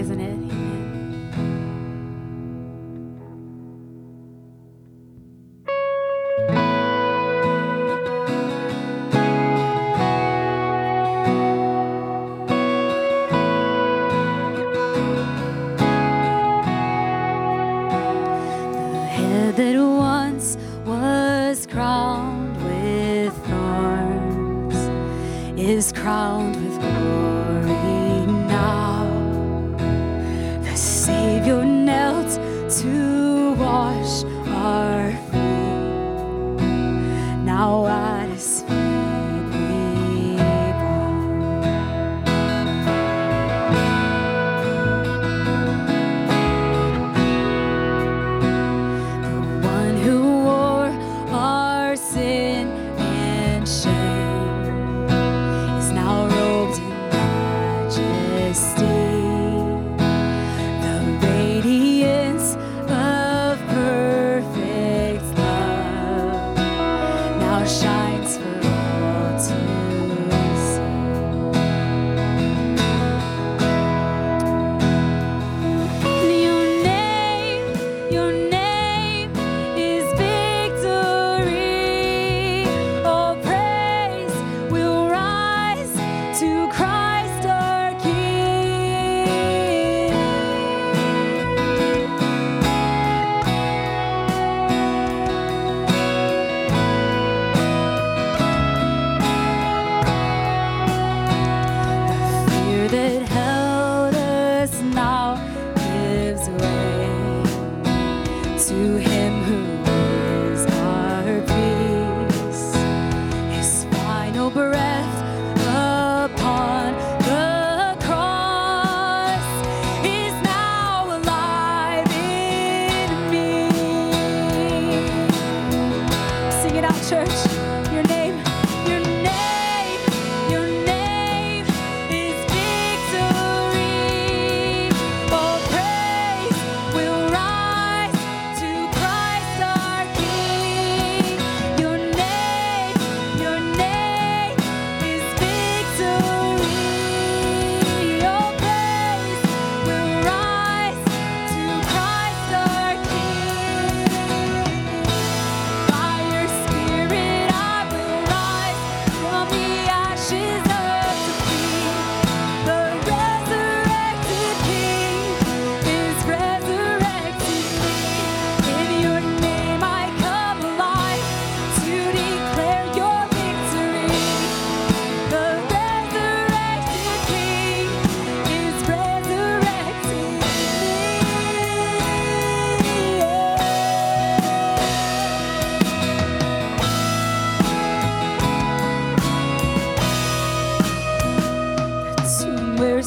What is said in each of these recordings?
isn't it?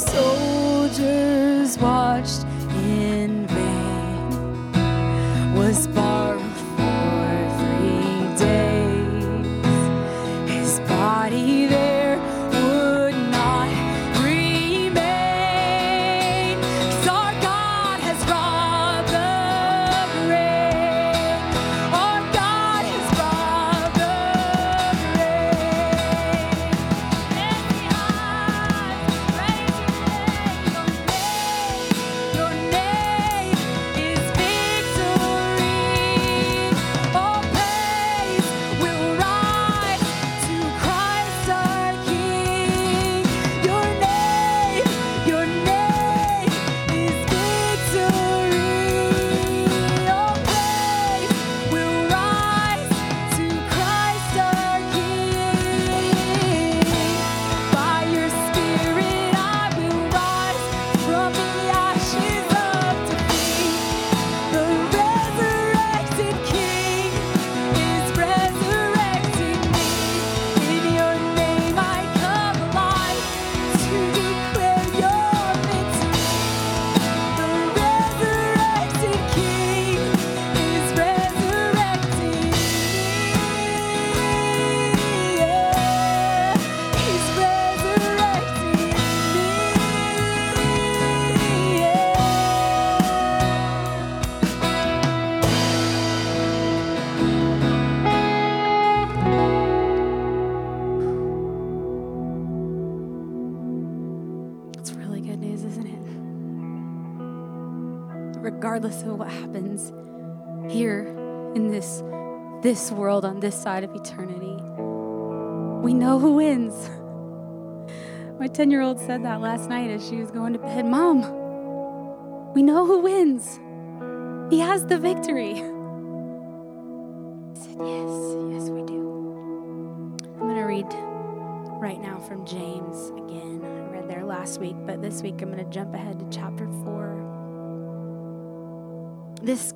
Tomb regardless of what happens here in this this world on this side of eternity. We know who wins. My 10 year old said that last night as she was going to bed. Mom, we know who wins. He has the victory. I said, Yes, yes, we do. I'm going to read right now from James again. I read there last week, but this week I'm going to jump ahead to chapter 4. This.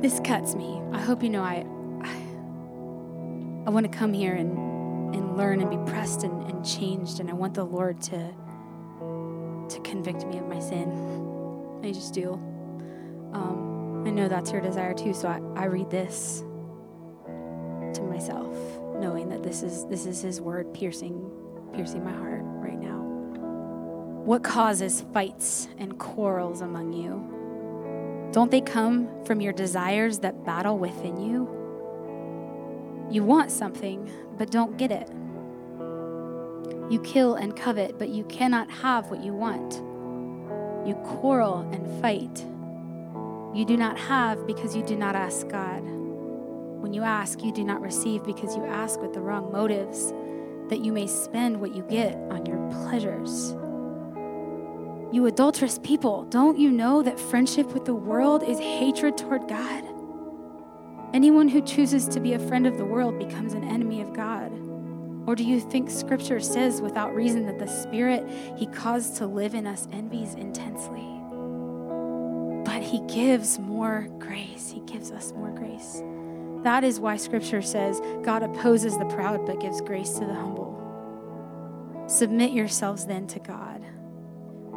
this cuts me. I hope you know I I, I want to come here and and learn and be pressed and, and changed and I want the Lord to to convict me of my sin. I just do. Um, I know that's your desire too, so I, I read this to myself, knowing that this is this is his word piercing piercing my heart right now. What causes fights and quarrels among you? Don't they come from your desires that battle within you? You want something, but don't get it. You kill and covet, but you cannot have what you want. You quarrel and fight. You do not have because you do not ask God. When you ask, you do not receive because you ask with the wrong motives, that you may spend what you get on your pleasures. You adulterous people, don't you know that friendship with the world is hatred toward God? Anyone who chooses to be a friend of the world becomes an enemy of God. Or do you think scripture says without reason that the spirit he caused to live in us envies intensely? But he gives more grace. He gives us more grace. That is why scripture says God opposes the proud but gives grace to the humble. Submit yourselves then to God.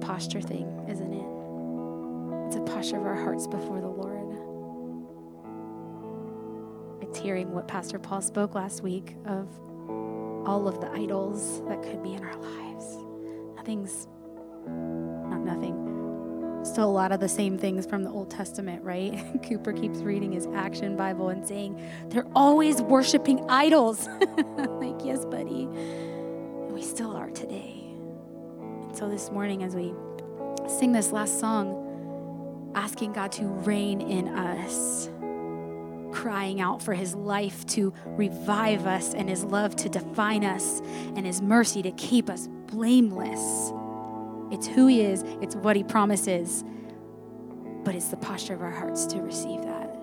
Posture thing, isn't it? It's a posture of our hearts before the Lord. It's hearing what Pastor Paul spoke last week of all of the idols that could be in our lives. Nothing's, not nothing. Still a lot of the same things from the Old Testament, right? Cooper keeps reading his action Bible and saying, they're always worshiping idols. like, yes, buddy. We still are today. So this morning, as we sing this last song, asking God to reign in us, crying out for his life to revive us and his love to define us and his mercy to keep us blameless. It's who he is, it's what he promises, but it's the posture of our hearts to receive that,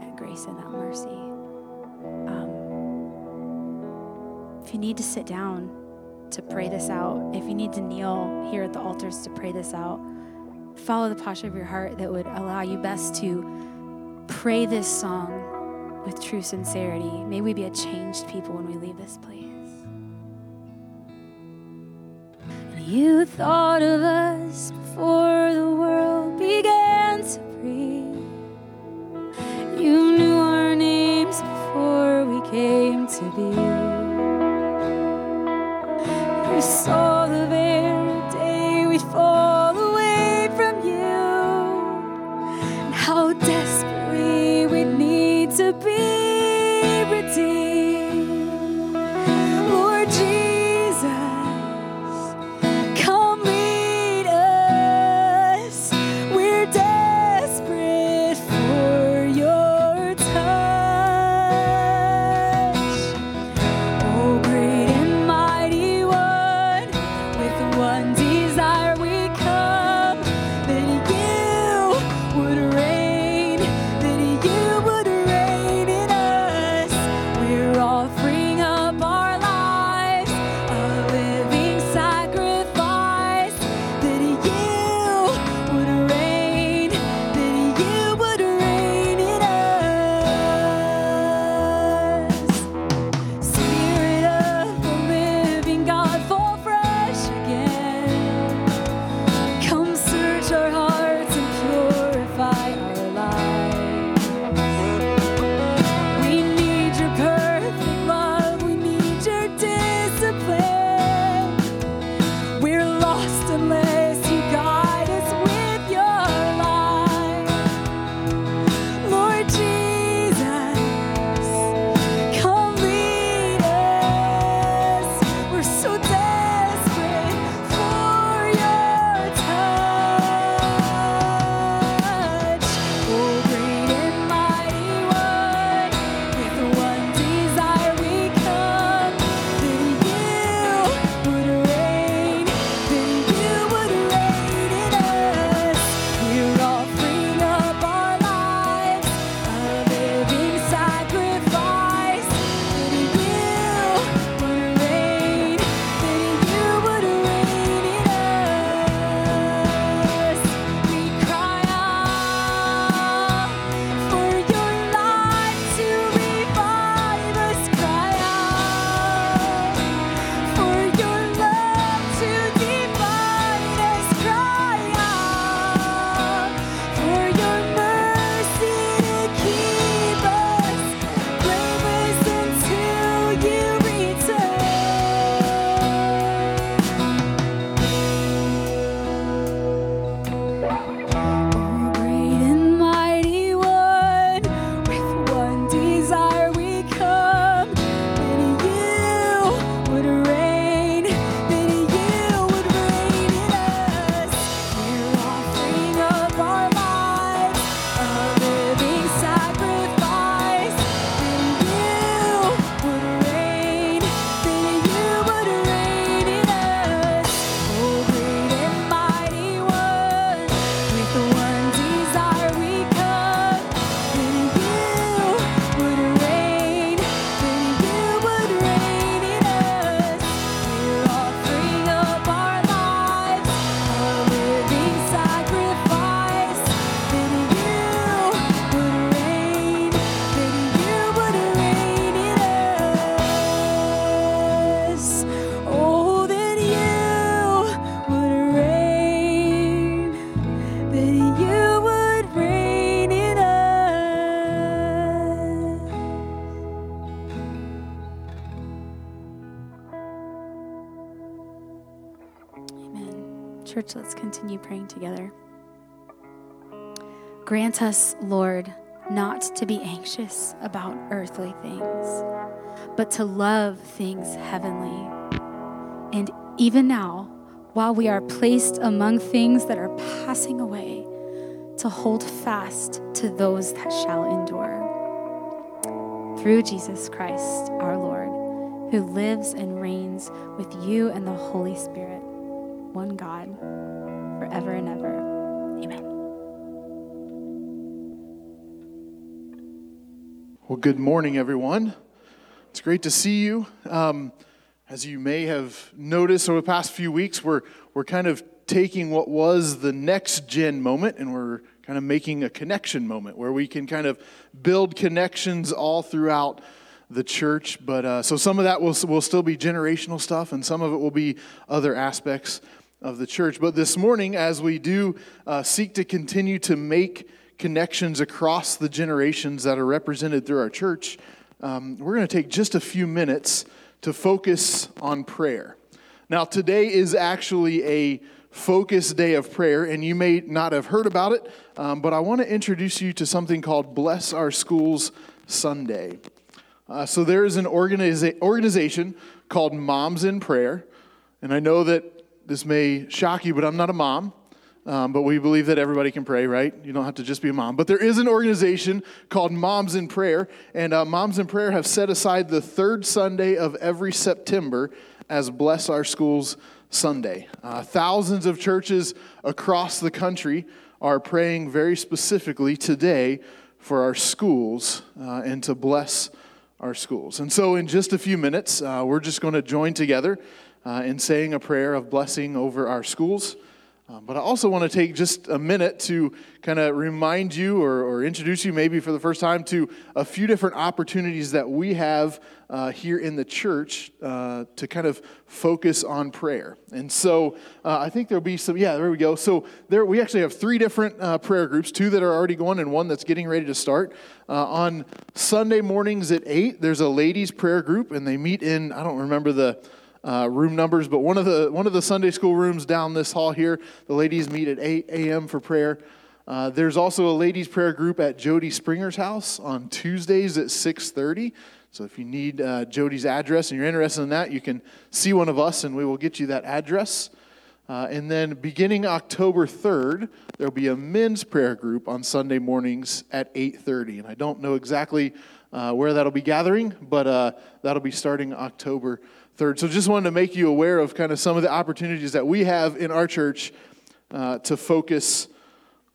that grace and that mercy. Um, if you need to sit down to pray this out, if you need to kneel here at the altars to pray this out, follow the posture of your heart that would allow you best to pray this song with true sincerity. May we be a changed people when we leave this place. You thought of us before the world began to breathe. You knew our names before we came to be. You together. Grant us, Lord, not to be anxious about earthly things, but to love things heavenly. And even now, while we are placed among things that are passing away, to hold fast to those that shall endure. Through Jesus Christ, our Lord, who lives and reigns with you and the Holy Spirit one God, forever and ever. Amen. Well, good morning, everyone. It's great to see you. Um, as you may have noticed over the past few weeks, we're, we're kind of taking what was the next gen moment and we're kind of making a connection moment where we can kind of build connections all throughout the church. But uh, so some of that will, will still be generational stuff and some of it will be other aspects of the church. But this morning, as we do uh, seek to continue to make connections across the generations that are represented through our church, um, we're going to take just a few minutes to focus on prayer. Now, today is actually a focus day of prayer, and you may not have heard about it, um, but I want to introduce you to something called Bless Our Schools Sunday. Uh, so, there is an organiza- organization called Moms in Prayer, and I know that this may shock you, but I'm not a mom. Um, but we believe that everybody can pray, right? You don't have to just be a mom. But there is an organization called Moms in Prayer, and uh, Moms in Prayer have set aside the third Sunday of every September as Bless Our Schools Sunday. Uh, thousands of churches across the country are praying very specifically today for our schools uh, and to bless our schools. And so, in just a few minutes, uh, we're just going to join together uh, in saying a prayer of blessing over our schools. Um, but I also want to take just a minute to kind of remind you or, or, introduce you, maybe for the first time, to a few different opportunities that we have uh, here in the church uh, to kind of focus on prayer. And so uh, I think there'll be some, yeah, there we go. So there, we actually have three different uh, prayer groups two that are already going and one that's getting ready to start. Uh, on Sunday mornings at 8, there's a ladies' prayer group, and they meet in, I don't remember the uh, room numbers, but one of the one of the Sunday school rooms down this hall here, the ladies meet at 8 a.m. for prayer. Uh, there's also a ladies' prayer group at Jody Springer's house on Tuesdays at 6:30. So if you need uh, Jody's address and you're interested in that, you can see one of us, and we will get you that address. Uh, and then beginning October 3rd, there'll be a men's prayer group on Sunday mornings at 8:30. And I don't know exactly uh, where that'll be gathering, but uh, that'll be starting October third. So just wanted to make you aware of kind of some of the opportunities that we have in our church uh, to focus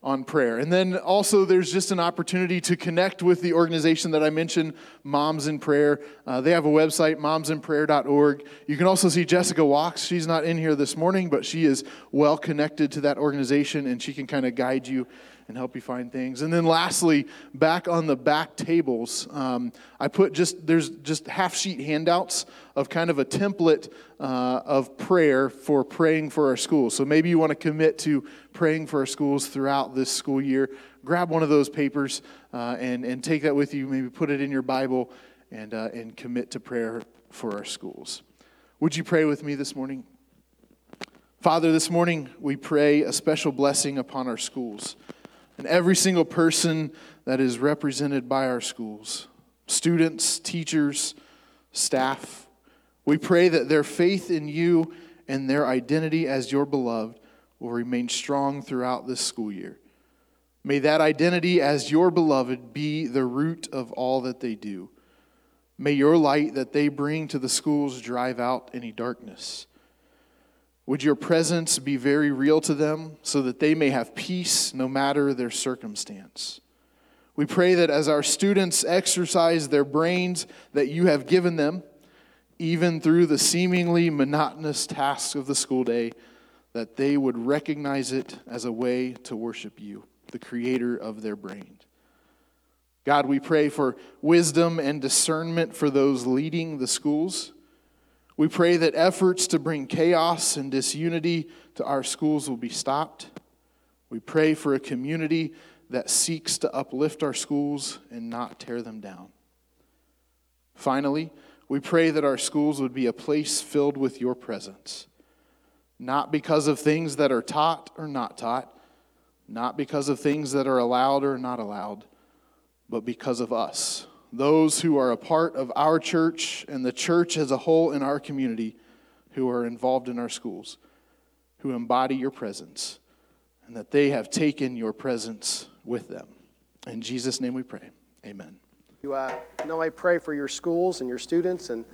on prayer. And then also, there's just an opportunity to connect with the organization that I mentioned, Moms in Prayer. Uh, they have a website, momsinprayer.org. You can also see Jessica Walks. She's not in here this morning, but she is well connected to that organization and she can kind of guide you and help you find things. And then lastly, back on the back tables, um, I put just, there's just half sheet handouts of kind of a template uh, of prayer for praying for our schools. So maybe you want to commit to praying for our schools throughout this school year. Grab one of those papers uh, and, and take that with you. Maybe put it in your Bible and, uh, and commit to prayer for our schools. Would you pray with me this morning? Father, this morning we pray a special blessing upon our schools and every single person that is represented by our schools students, teachers, staff. We pray that their faith in you and their identity as your beloved will remain strong throughout this school year. May that identity as your beloved be the root of all that they do. May your light that they bring to the schools drive out any darkness. Would your presence be very real to them so that they may have peace no matter their circumstance? We pray that as our students exercise their brains that you have given them, even through the seemingly monotonous tasks of the school day, that they would recognize it as a way to worship you, the creator of their brain. God, we pray for wisdom and discernment for those leading the schools. We pray that efforts to bring chaos and disunity to our schools will be stopped. We pray for a community that seeks to uplift our schools and not tear them down. Finally, we pray that our schools would be a place filled with your presence, not because of things that are taught or not taught, not because of things that are allowed or not allowed, but because of us those who are a part of our church and the church as a whole in our community who are involved in our schools, who embody your presence, and that they have taken your presence with them. In Jesus' name we pray. Amen. You uh, know, I pray for your schools and your students and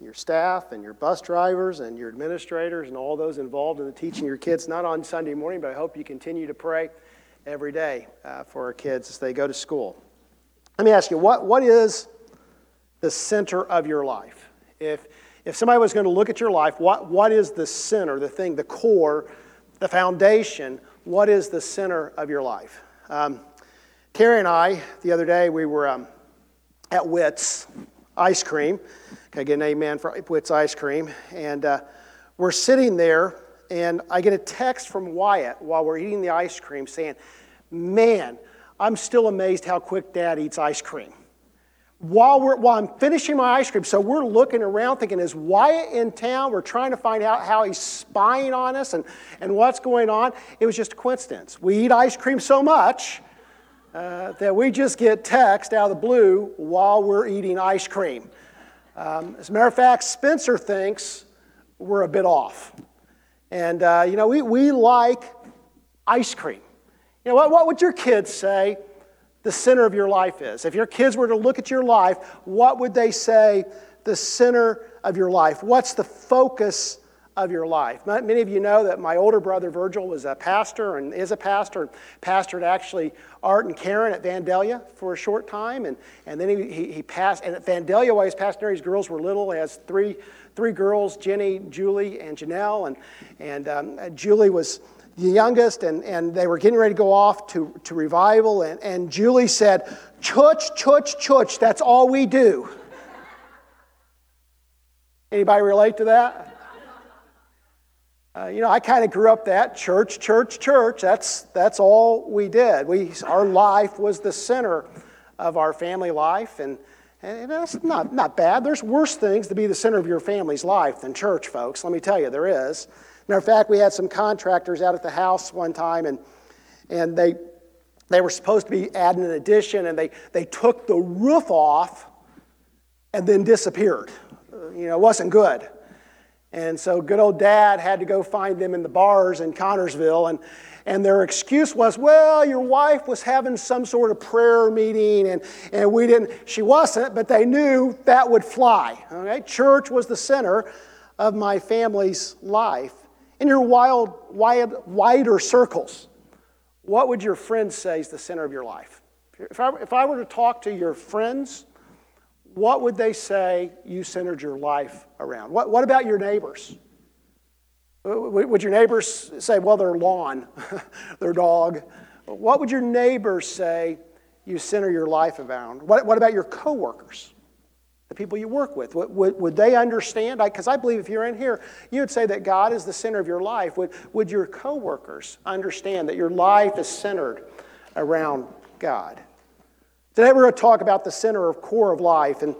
your staff and your bus drivers and your administrators and all those involved in the teaching your kids, not on Sunday morning, but I hope you continue to pray every day uh, for our kids as they go to school. Let me ask you, what, what is the center of your life? If, if somebody was going to look at your life, what, what is the center, the thing, the core, the foundation? What is the center of your life? Um, Carrie and I, the other day, we were um, at Witt's Ice Cream. Can I get an amen for Witt's Ice Cream? And uh, we're sitting there, and I get a text from Wyatt while we're eating the ice cream saying, Man, I'm still amazed how quick dad eats ice cream. While, we're, while I'm finishing my ice cream, so we're looking around thinking, is Wyatt in town? We're trying to find out how he's spying on us and, and what's going on. It was just a coincidence. We eat ice cream so much uh, that we just get text out of the blue while we're eating ice cream. Um, as a matter of fact, Spencer thinks we're a bit off. And, uh, you know, we, we like ice cream. You know, what, what would your kids say the center of your life is? If your kids were to look at your life, what would they say the center of your life? What's the focus of your life? Many of you know that my older brother Virgil was a pastor and is a pastor, and pastored actually Art and Karen at Vandalia for a short time. And, and then he, he, he passed, and at Vandalia, while he was pastoring, his girls were little. He has three, three girls Jenny, Julie, and Janelle. And, and um, Julie was the youngest, and, and they were getting ready to go off to, to revival. And, and Julie said, Chutch, chutch, chutch, that's all we do. Anybody relate to that? Uh, you know, I kind of grew up that church, church, church. That's, that's all we did. We, our life was the center of our family life, and, and that's not, not bad. There's worse things to be the center of your family's life than church, folks. Let me tell you, there is. Matter of fact, we had some contractors out at the house one time, and, and they, they were supposed to be adding an addition, and they, they took the roof off and then disappeared. You know, it wasn't good. And so good old dad had to go find them in the bars in Connersville. And, and their excuse was, well, your wife was having some sort of prayer meeting and, and we didn't, she wasn't, but they knew that would fly. Okay? Church was the center of my family's life in your wild, wide, wider circles. what would your friends say is the center of your life? If I, if I were to talk to your friends, what would they say you centered your life around? What, what about your neighbors? Would your neighbors say, well, their lawn, their dog? What would your neighbors say you center your life around? What, what about your coworkers? The people you work with, would, would, would they understand? Because I, I, believe if you're in here, you would say that God is the center of your life. Would, would your coworkers understand that your life is centered around God? Today we're going to talk about the center of core of life and,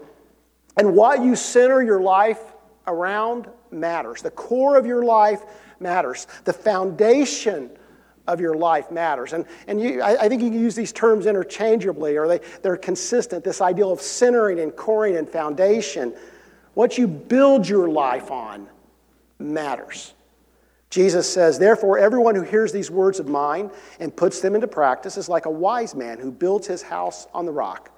and what you center your life around matters. The core of your life matters. The foundation of your life matters. And, and you, I, I, think you can use these terms interchangeably, or they, they're consistent. This ideal of centering and coring and foundation. What you build your life on matters. Jesus says, Therefore, everyone who hears these words of mine and puts them into practice is like a wise man who builds his house on the rock.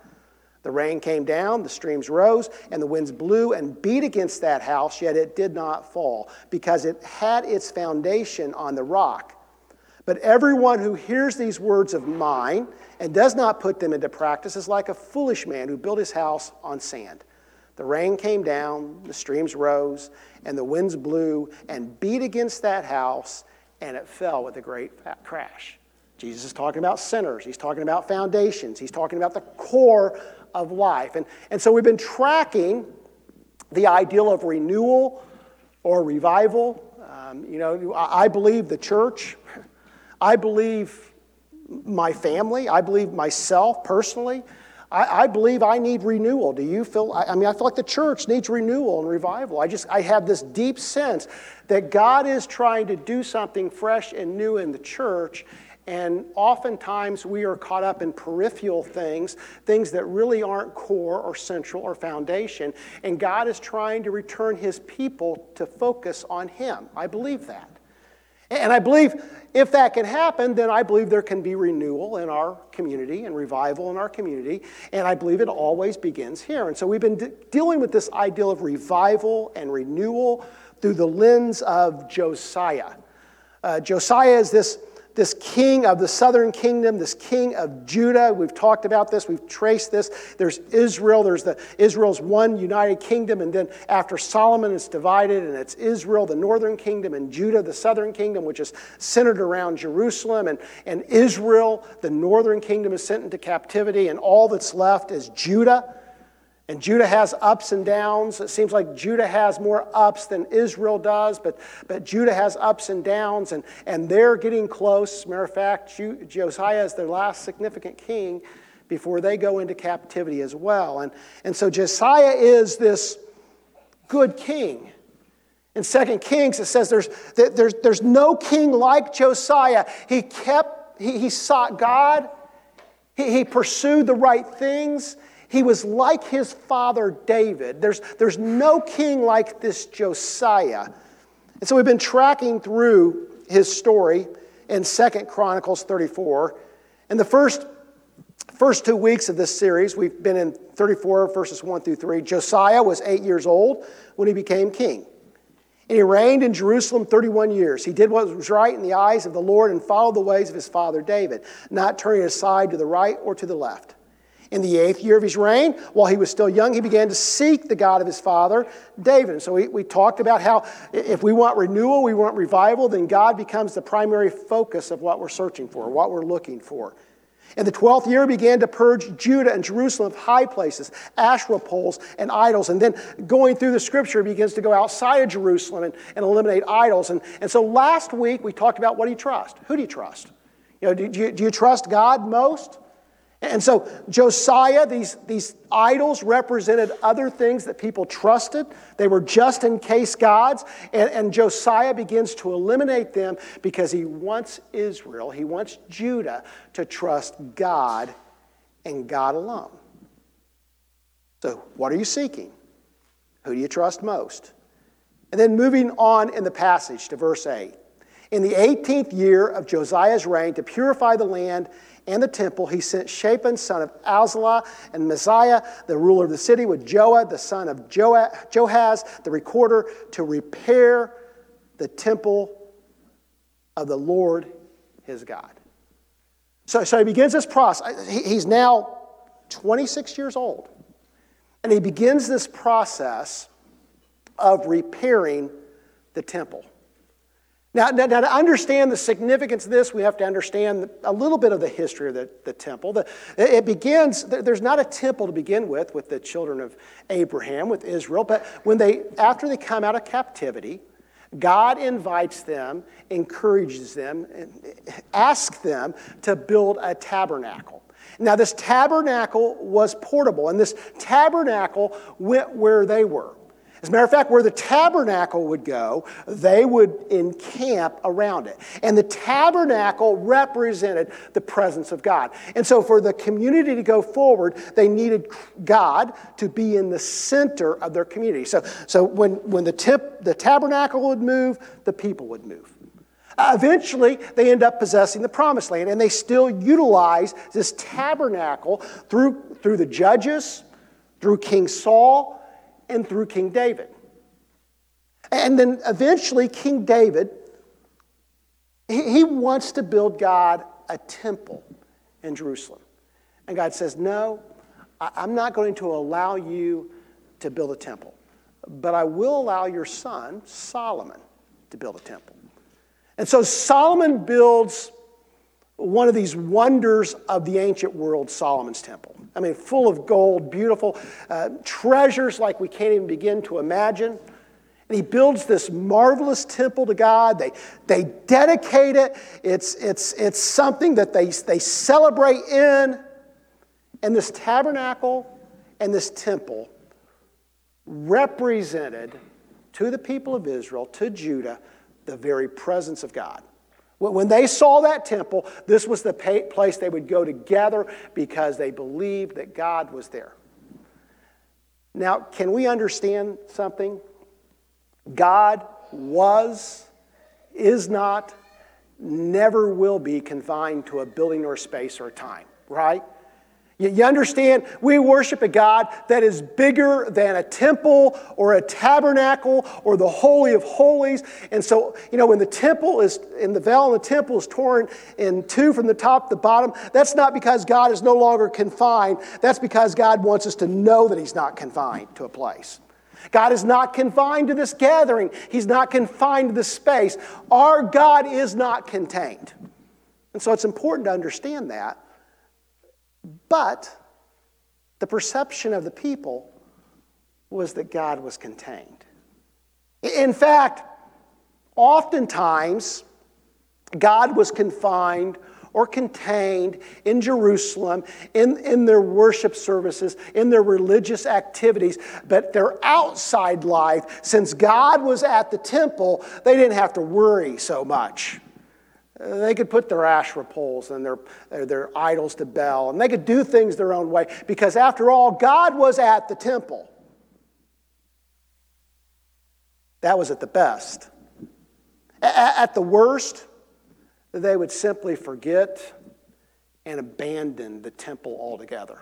The rain came down, the streams rose, and the winds blew and beat against that house, yet it did not fall, because it had its foundation on the rock. But everyone who hears these words of mine and does not put them into practice is like a foolish man who built his house on sand. The rain came down, the streams rose, and the winds blew and beat against that house, and it fell with a great crash. Jesus is talking about sinners. He's talking about foundations. He's talking about the core of life. And, and so we've been tracking the ideal of renewal or revival. Um, you know, I believe the church, I believe my family, I believe myself personally. I, I, believe I need renewal. Do you feel? I, I mean, I feel like the church needs renewal and revival. I just, I have this deep sense that God is trying to do something fresh and new in the church, and oftentimes we are caught up in peripheral things, things that really aren't core or central or foundation. And God is trying to return his people to focus on him. I believe that. And I believe if that can happen, then I believe there can be renewal in our community and revival in our community. And I believe it always begins here. And so we've been de- dealing with this ideal of revival and renewal through the lens of Josiah. Uh, Josiah is this this king of the southern kingdom, this king of Judah. We've talked about this, we've traced this. There's Israel, there's the Israel's one united kingdom, and then after Solomon it's divided, and it's Israel, the northern kingdom, and Judah, the southern kingdom, which is centered around Jerusalem, and, and Israel, the northern kingdom, is sent into captivity, and all that's left is Judah. And Judah has ups and downs. It seems like Judah has more ups than Israel does, but, but Judah has ups and downs, and, and they're getting close. Matter of fact, Josiah is their last significant king before they go into captivity as well. And, and so Josiah is this good king. In 2 Kings, it says there's, there's, there's no king like Josiah. He kept, he, he sought God, he, he pursued the right things. He was like his father David. There's, there's no king like this Josiah. And so we've been tracking through his story in Second Chronicles 34. And the first, first two weeks of this series, we've been in 34 verses 1 through 3. Josiah was eight years old when he became king. And he reigned in Jerusalem 31 years. He did what was right in the eyes of the Lord and followed the ways of his father David, not turning aside to the right or to the left. In the eighth year of his reign, while he was still young, he began to seek the God of his father, David. So we, we talked about how if we want renewal, we want revival, then God becomes the primary focus of what we're searching for, what we're looking for. In the 12th year, began to purge Judah and Jerusalem of high places, Asherah poles, and idols. And then going through the scripture, he begins to go outside of Jerusalem and, and eliminate idols. And, and so last week, we talked about what do you trust? Who do you trust? You know, do, do, you, do you trust God most? And so Josiah, these, these idols represented other things that people trusted. They were just in case gods. And, and Josiah begins to eliminate them because he wants Israel, he wants Judah to trust God and God alone. So, what are you seeking? Who do you trust most? And then moving on in the passage to verse 8. In the 18th year of Josiah's reign, to purify the land, and the temple, he sent Shaphan, son of Azaliah, and Maaseiah, the ruler of the city, with Joah, the son of Joahaz, the recorder, to repair the temple of the Lord his God. So, so he begins this process. He's now 26 years old. And he begins this process of repairing the temple. Now, now, now, to understand the significance of this, we have to understand a little bit of the history of the, the temple. The, it begins, there's not a temple to begin with, with the children of Abraham, with Israel, but when they, after they come out of captivity, God invites them, encourages them, asks them to build a tabernacle. Now, this tabernacle was portable, and this tabernacle went where they were. As a matter of fact, where the tabernacle would go, they would encamp around it. And the tabernacle represented the presence of God. And so, for the community to go forward, they needed God to be in the center of their community. So, so when, when the, tip, the tabernacle would move, the people would move. Eventually, they end up possessing the promised land, and they still utilize this tabernacle through, through the judges, through King Saul, and through King David. And then eventually, King David, he, wants to build God a temple in Jerusalem. And God says, No, I'm not going to allow you to build a temple, but I will allow your son, Solomon, to build a temple. And so Solomon builds one of these wonders of the ancient world, Solomon's temple. I mean, full of gold, beautiful uh, treasures like we can't even begin to imagine. And he builds this marvelous temple to God. They, they dedicate it. It's, it's, it's something that they, they celebrate in. And this tabernacle and this temple represented to the people of Israel, to Judah, the very presence of God. When they saw that temple, this was the place they would go together because they believed that God was there. Now, can we understand something? God was, is not, never will be confined to a building or space or time, right? You understand, we worship a God that is bigger than a temple or a tabernacle or the Holy of Holies. And so, you know, when the temple is, in the veil in the temple is torn in two from the top to the bottom, that's not because God is no longer confined. That's because God wants us to know that He's not confined to a place. God is not confined to this gathering, He's not confined to this space. Our God is not contained. And so it's important to understand that. But the perception of the people was that God was contained. In fact, oftentimes, God was confined or contained in Jerusalem, in, in their worship services, in their religious activities. But their outside life, since God was at the temple, they didn't have to worry so much. They could put their Asherah poles and their, their idols to Baal, and they could do things their own way because, after all, God was at the temple. That was at the best. At the worst, they would simply forget and abandon the temple altogether.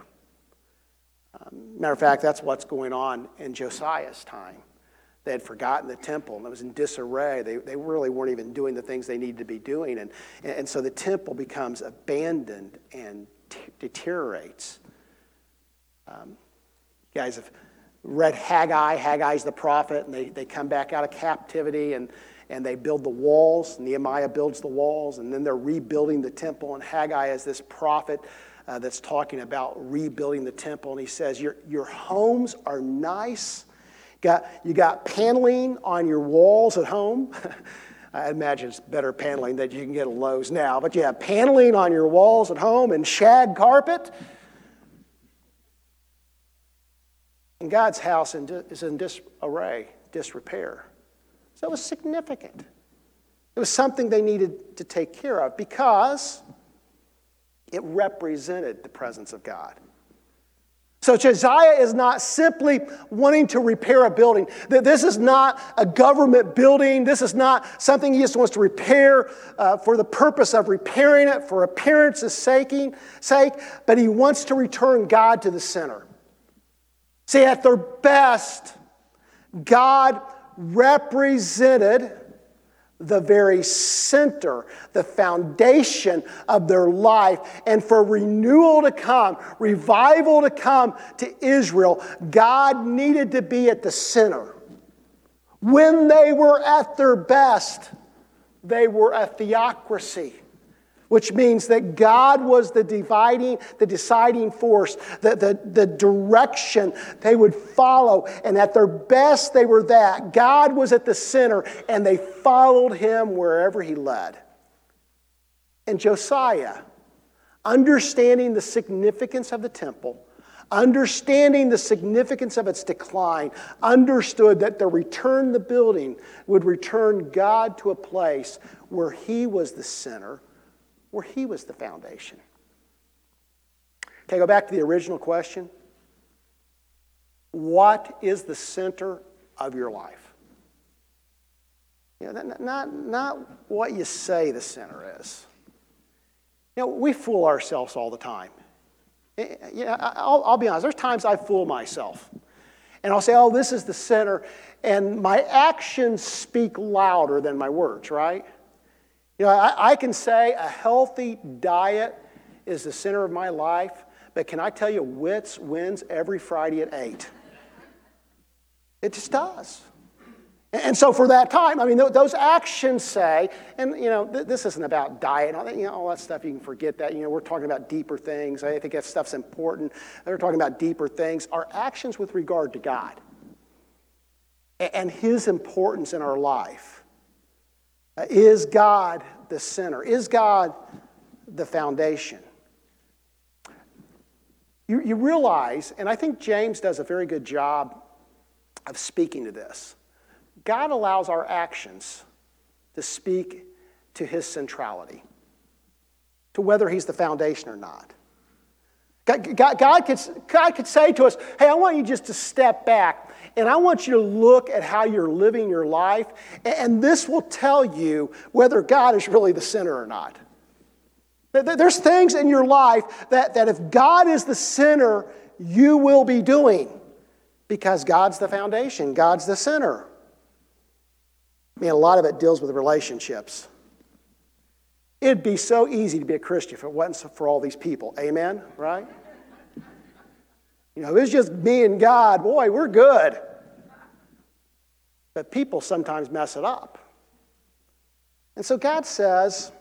Um, matter of fact, that's what's going on in Josiah's time. They had forgotten the temple and it was in disarray. They, they really weren't even doing the things they needed to be doing. And, and so the temple becomes abandoned and t- deteriorates. Um, you guys have read Haggai. Haggai's the prophet, and they, they come back out of captivity and, and they build the walls. Nehemiah builds the walls, and then they're rebuilding the temple. And Haggai is this prophet uh, that's talking about rebuilding the temple. And he says, Your, your homes are nice Got, you got paneling on your walls at home. I imagine it's better paneling that you can get at Lowe's now, but you have paneling on your walls at home and shag carpet. And God's house is in disarray, disrepair. So it was significant. It was something they needed to take care of because it represented the presence of God. So Josiah is not simply wanting to repair a building. This is not a government building. This is not something he just wants to repair uh, for the purpose of repairing it for appearance's sake, sake, but he wants to return God to the center. See, at their best, God represented the very center, the foundation of their life, and for renewal to come, revival to come to Israel, God needed to be at the center. When they were at their best, they were a theocracy which means that God was the dividing, the deciding force, the, the, the direction they would follow. And at their best, they were that. God was at the center, and they followed him wherever he led. And Josiah, understanding the significance of the temple, understanding the significance of its decline, understood that the return the building would return God to a place where he was the center where He was the foundation. Okay, go back to the original question. What is the center of your life? You know, not, not what you say the center is. You know, we fool ourselves all the time. Eh, eh, know, I'll, I'll be honest, there's times I fool myself. And I'll say, oh, this is the center. And my actions speak louder than my words, right? You know, I, I can say a healthy diet is the center of my life, but can I tell you, Wits wins every Friday at 8. It just does. And so for that time, I mean, those actions say, and you know, this isn't about diet, you know, all that stuff, you can forget that. You know, we're talking about deeper things. I think that stuff's important. We're talking about deeper things. Our actions with regard to God and His importance in our life is God the center? Is God the foundation? You, you realize, and I think James does a very good job of speaking to this, God allows our actions to speak to his centrality, to whether he's the foundation or not. God, God, God, could, God could say to us, hey, I want you just to step back and I want you to look at how you're living your life, and this will tell you whether God is really the center or not. There's things in your life that, that if God is the center, you will be doing because God's the foundation, God's the center. I mean, a lot of it deals with relationships. It'd be so easy to be a Christian if it wasn't for all these people. Amen? Right? You know, it's just me and God. Boy, we're good. But people sometimes mess it up. And so God says,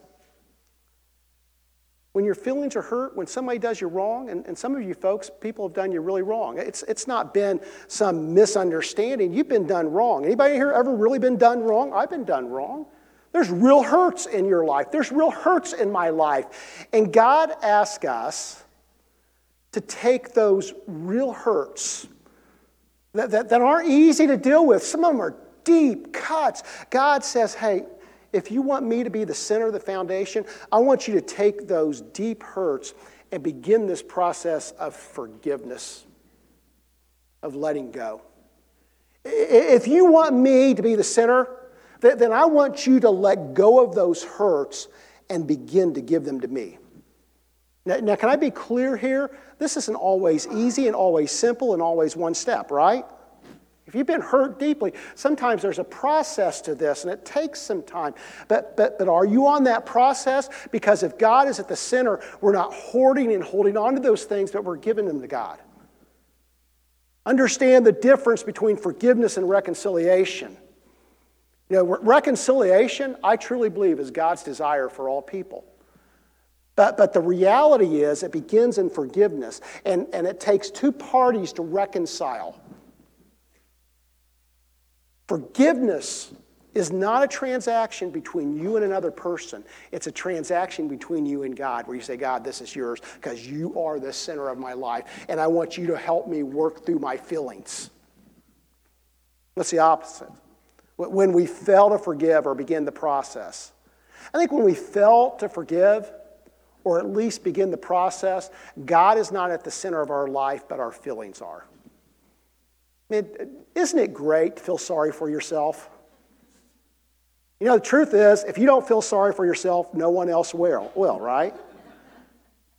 when your feelings are hurt, when somebody does you wrong, and, and some of you folks, people have done you really wrong. It's, it's not been some misunderstanding. You've been done wrong. Anybody here ever really been done wrong? I've been done wrong. There's real hurts in your life. There's real hurts in my life. And God asks us to take those real hurts that, that, that aren't easy to deal with. Some of them are deep cuts. God says, hey, if you want me to be the center of the foundation, I want you to take those deep hurts and begin this process of forgiveness, of letting go. If you want me to be the center, then I want you to let go of those hurts and begin to give them to me. Now, now, can I be clear here? This isn't always easy and always simple and always one step, right? If you've been hurt deeply, sometimes there's a process to this and it takes some time. But, but, but are you on that process? Because if God is at the center, we're not hoarding and holding on to those things, but we're giving them to God. Understand the difference between forgiveness and reconciliation. You know, reconciliation, I truly believe, is God's desire for all people. But, but the reality is, it begins in forgiveness, and, and it takes two parties to reconcile. Forgiveness is not a transaction between you and another person. It's a transaction between you and God, where you say, God, this is yours because you are the center of my life, and I want you to help me work through my feelings. What's the opposite? When we fail to forgive or begin the process. I think when we fail to forgive, or at least begin the process, God is not at the center of our life, but our feelings are. I mean, isn't it great to feel sorry for yourself? You know, the truth is, if you don't feel sorry for yourself, no one else will, will right?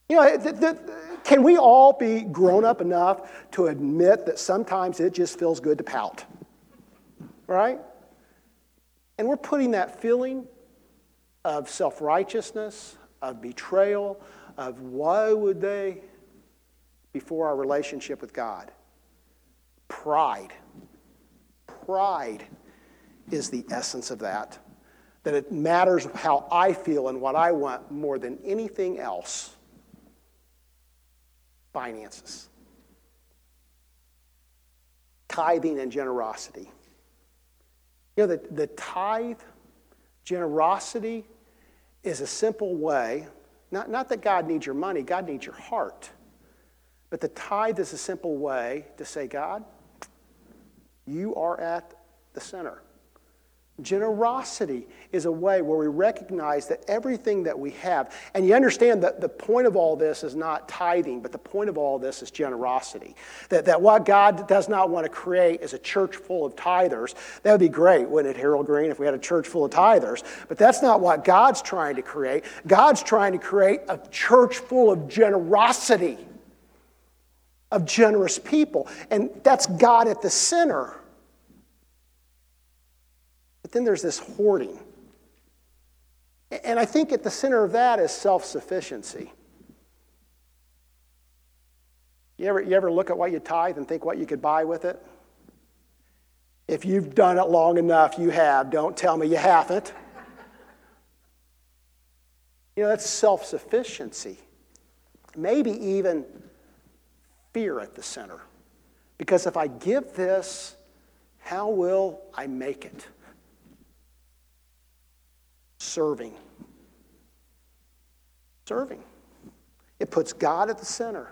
You know, the, the, can we all be grown up enough to admit that sometimes it just feels good to pout? Right? And we're putting that feeling of self righteousness, of betrayal, of why would they, before our relationship with God. Pride. Pride is the essence of that. That it matters how I feel and what I want more than anything else. Finances. Tithing and generosity. You know, the, the tithe, generosity, is a simple way, not, not that God needs your money, God needs your heart. But the tithe is a simple way to say, God, you are at the center. Generosity is a way where we recognize that everything that we have, and you understand that the point of all this is not tithing, but the point of all this is generosity. That, that what God does not want to create is a church full of tithers. That would be great, wouldn't it, Harold Green, if we had a church full of tithers? But that's not what God's trying to create. God's trying to create a church full of generosity, of generous people. And that's God at the center. But then there's this hoarding. And I think at the center of that is self sufficiency. You ever, you ever look at what you tithe and think what you could buy with it? If you've done it long enough, you have. Don't tell me you haven't. You know, that's self sufficiency. Maybe even fear at the center. Because if I give this, how will I make it? Serving. Serving. It puts God at the center.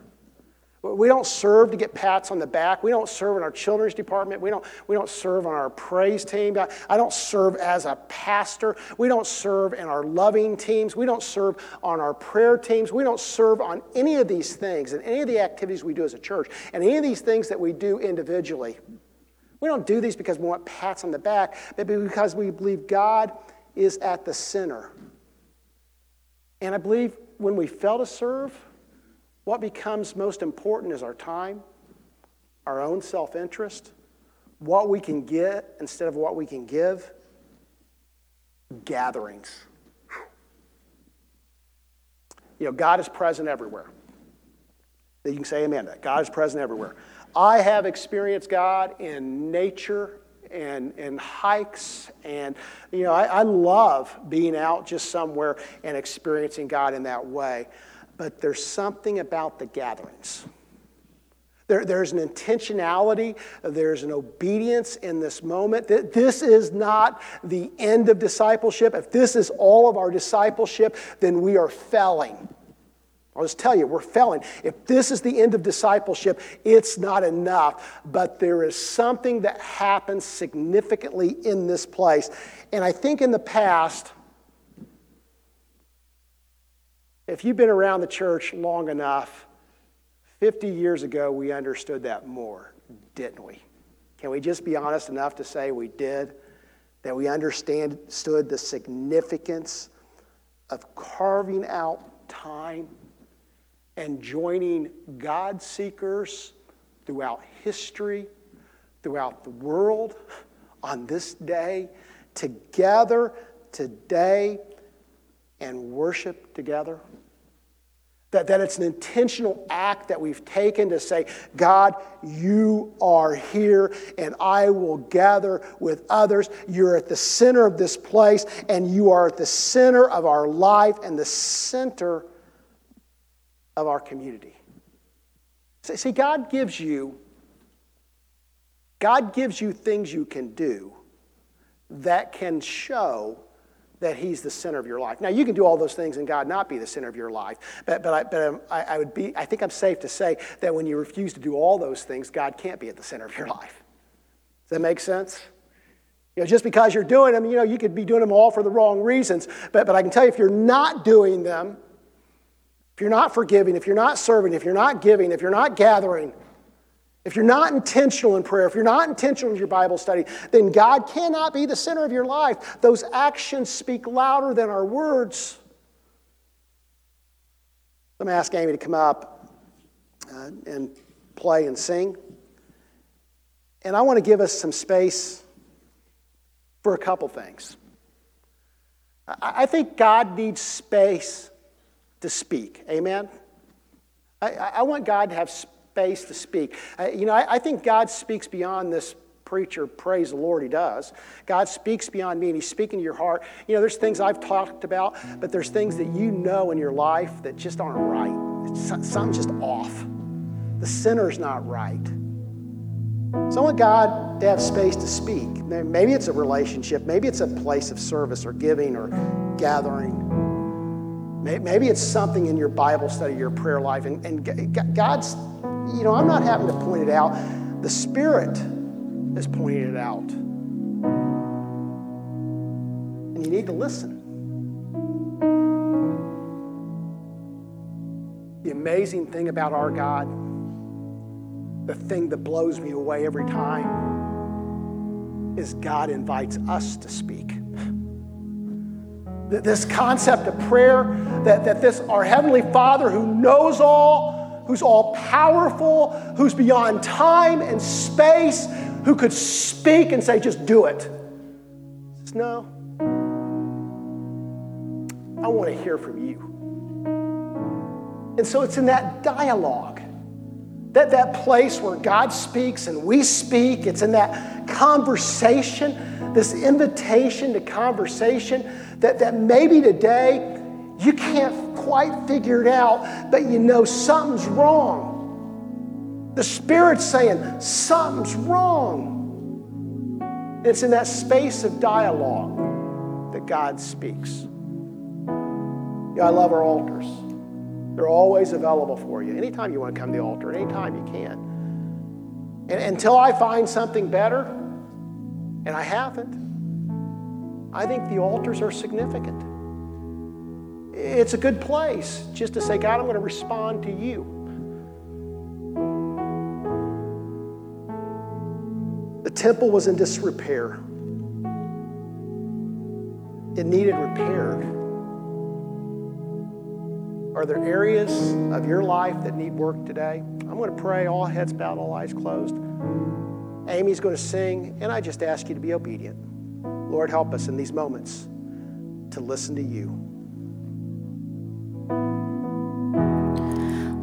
We don't serve to get pats on the back. We don't serve in our children's department. We don't, we don't serve on our praise team. I don't serve as a pastor. We don't serve in our loving teams. We don't serve on our prayer teams. We don't serve on any of these things and any of the activities we do as a church and any of these things that we do individually. We don't do these because we want pats on the back, but because we believe God is at the center. And I believe when we fail to serve, what becomes most important is our time, our own self interest, what we can get instead of what we can give. Gatherings. You know, God is present everywhere. You can say amen. that God is present everywhere. I have experienced God in nature and, and hikes. And, you know, I, I love being out just somewhere and experiencing God in that way. But there's something about the gatherings. There, there's an intentionality, there's an obedience in this moment. That this is not the end of discipleship. If this is all of our discipleship, then we are failing. I'll just tell you, we're failing. If this is the end of discipleship, it's not enough. But there is something that happens significantly in this place. And I think in the past, if you've been around the church long enough, 50 years ago, we understood that more, didn't we? Can we just be honest enough to say we did? That we understood the significance of carving out time and joining God seekers throughout history, throughout the world on this day together today and worship together. That, that it's an intentional act that we've taken to say, God, you are here and I will gather with others. You're at the center of this place and you are at the center of our life and the center of our community. See, God gives you God gives you things you can do that can show that He's the center of your life. Now, you can do all those things and God not be the center of your life, but, but, I, but I, I would be, I think I'm safe to say that when you refuse to do all those things, God can't be at the center of your life. Does that make sense? You know, just because you're doing them, you know, you could be doing them all for the wrong reasons, but, but I can tell you if you're not doing them, if you're not forgiving, if you're not serving, if you're not giving, if you're not gathering, if you're not intentional in prayer, if you're not intentional in your Bible study, then God cannot be the center of your life. Those actions speak louder than our words. Let me ask Amy to come up uh, and play and sing. And I want to give us some space for a couple things. I think God needs space to speak. Amen? I, I want God to have space to speak. I, you know, I, I think God speaks beyond this preacher, praise the Lord, he does. God speaks beyond me and he's speaking to your heart. You know, there's things I've talked about, but there's things that you know in your life that just aren't right. Something's just off. The sinner's not right. So I want God to have space to speak. Maybe it's a relationship, maybe it's a place of service or giving or gathering. Maybe it's something in your Bible study, your prayer life. And, and God's, you know, I'm not having to point it out. The Spirit is pointing it out. And you need to listen. The amazing thing about our God, the thing that blows me away every time, is God invites us to speak. This concept of prayer, that, that this our Heavenly Father who knows all, who's all powerful, who's beyond time and space, who could speak and say, just do it. Says, no. I want to hear from you. And so it's in that dialogue, that, that place where God speaks and we speak, it's in that conversation, this invitation to conversation that, that maybe today you can't quite figure it out, but you know something's wrong. The Spirit's saying, something's wrong. It's in that space of dialogue that God speaks. Yeah, I love our altars. They're always available for you. Anytime you want to come to the altar, anytime you can. And until I find something better, and I haven't, I think the altars are significant. It's a good place just to say, God, I'm going to respond to you. The temple was in disrepair, it needed repaired. Are there areas of your life that need work today? I'm going to pray, all heads bowed, all eyes closed. Amy's going to sing, and I just ask you to be obedient. Lord, help us in these moments to listen to you.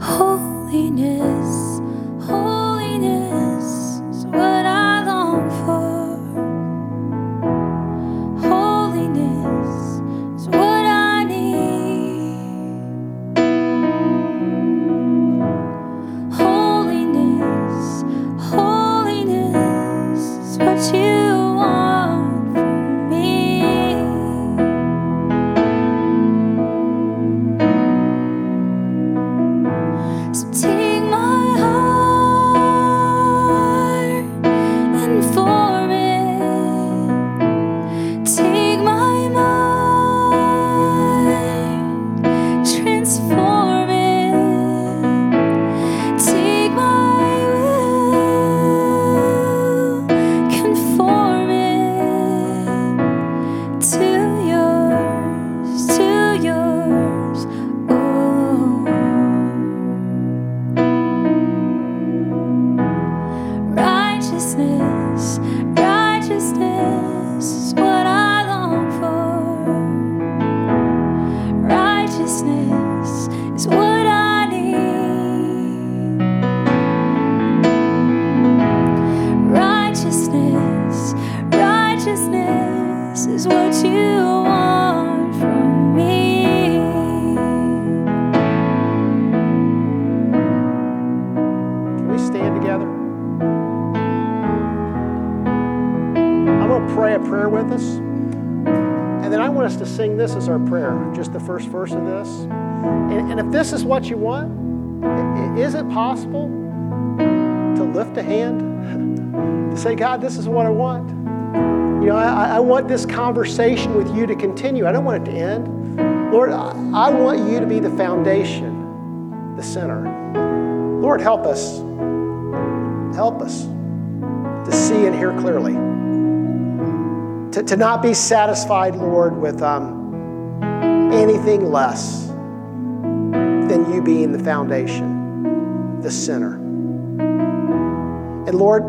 Holiness, holiness is what what you want, is it possible to lift a hand to say, God, this is what I want? You know, I, I want this conversation with you to continue. I don't want it to end. Lord, I, want you to be the foundation, the center. Lord, help us. Help us to see and hear clearly. To, to not be satisfied, Lord, with um, anything less you being the foundation, the center. And Lord,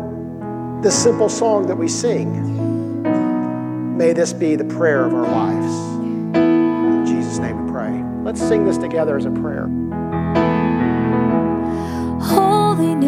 this simple song that we sing, May this be the prayer of our lives. In Jesus' name we pray. Let's sing this together as a prayer. Holiness,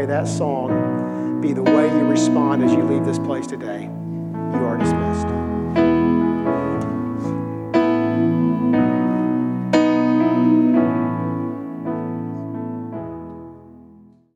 may that song be the way you respond as you leave this place today.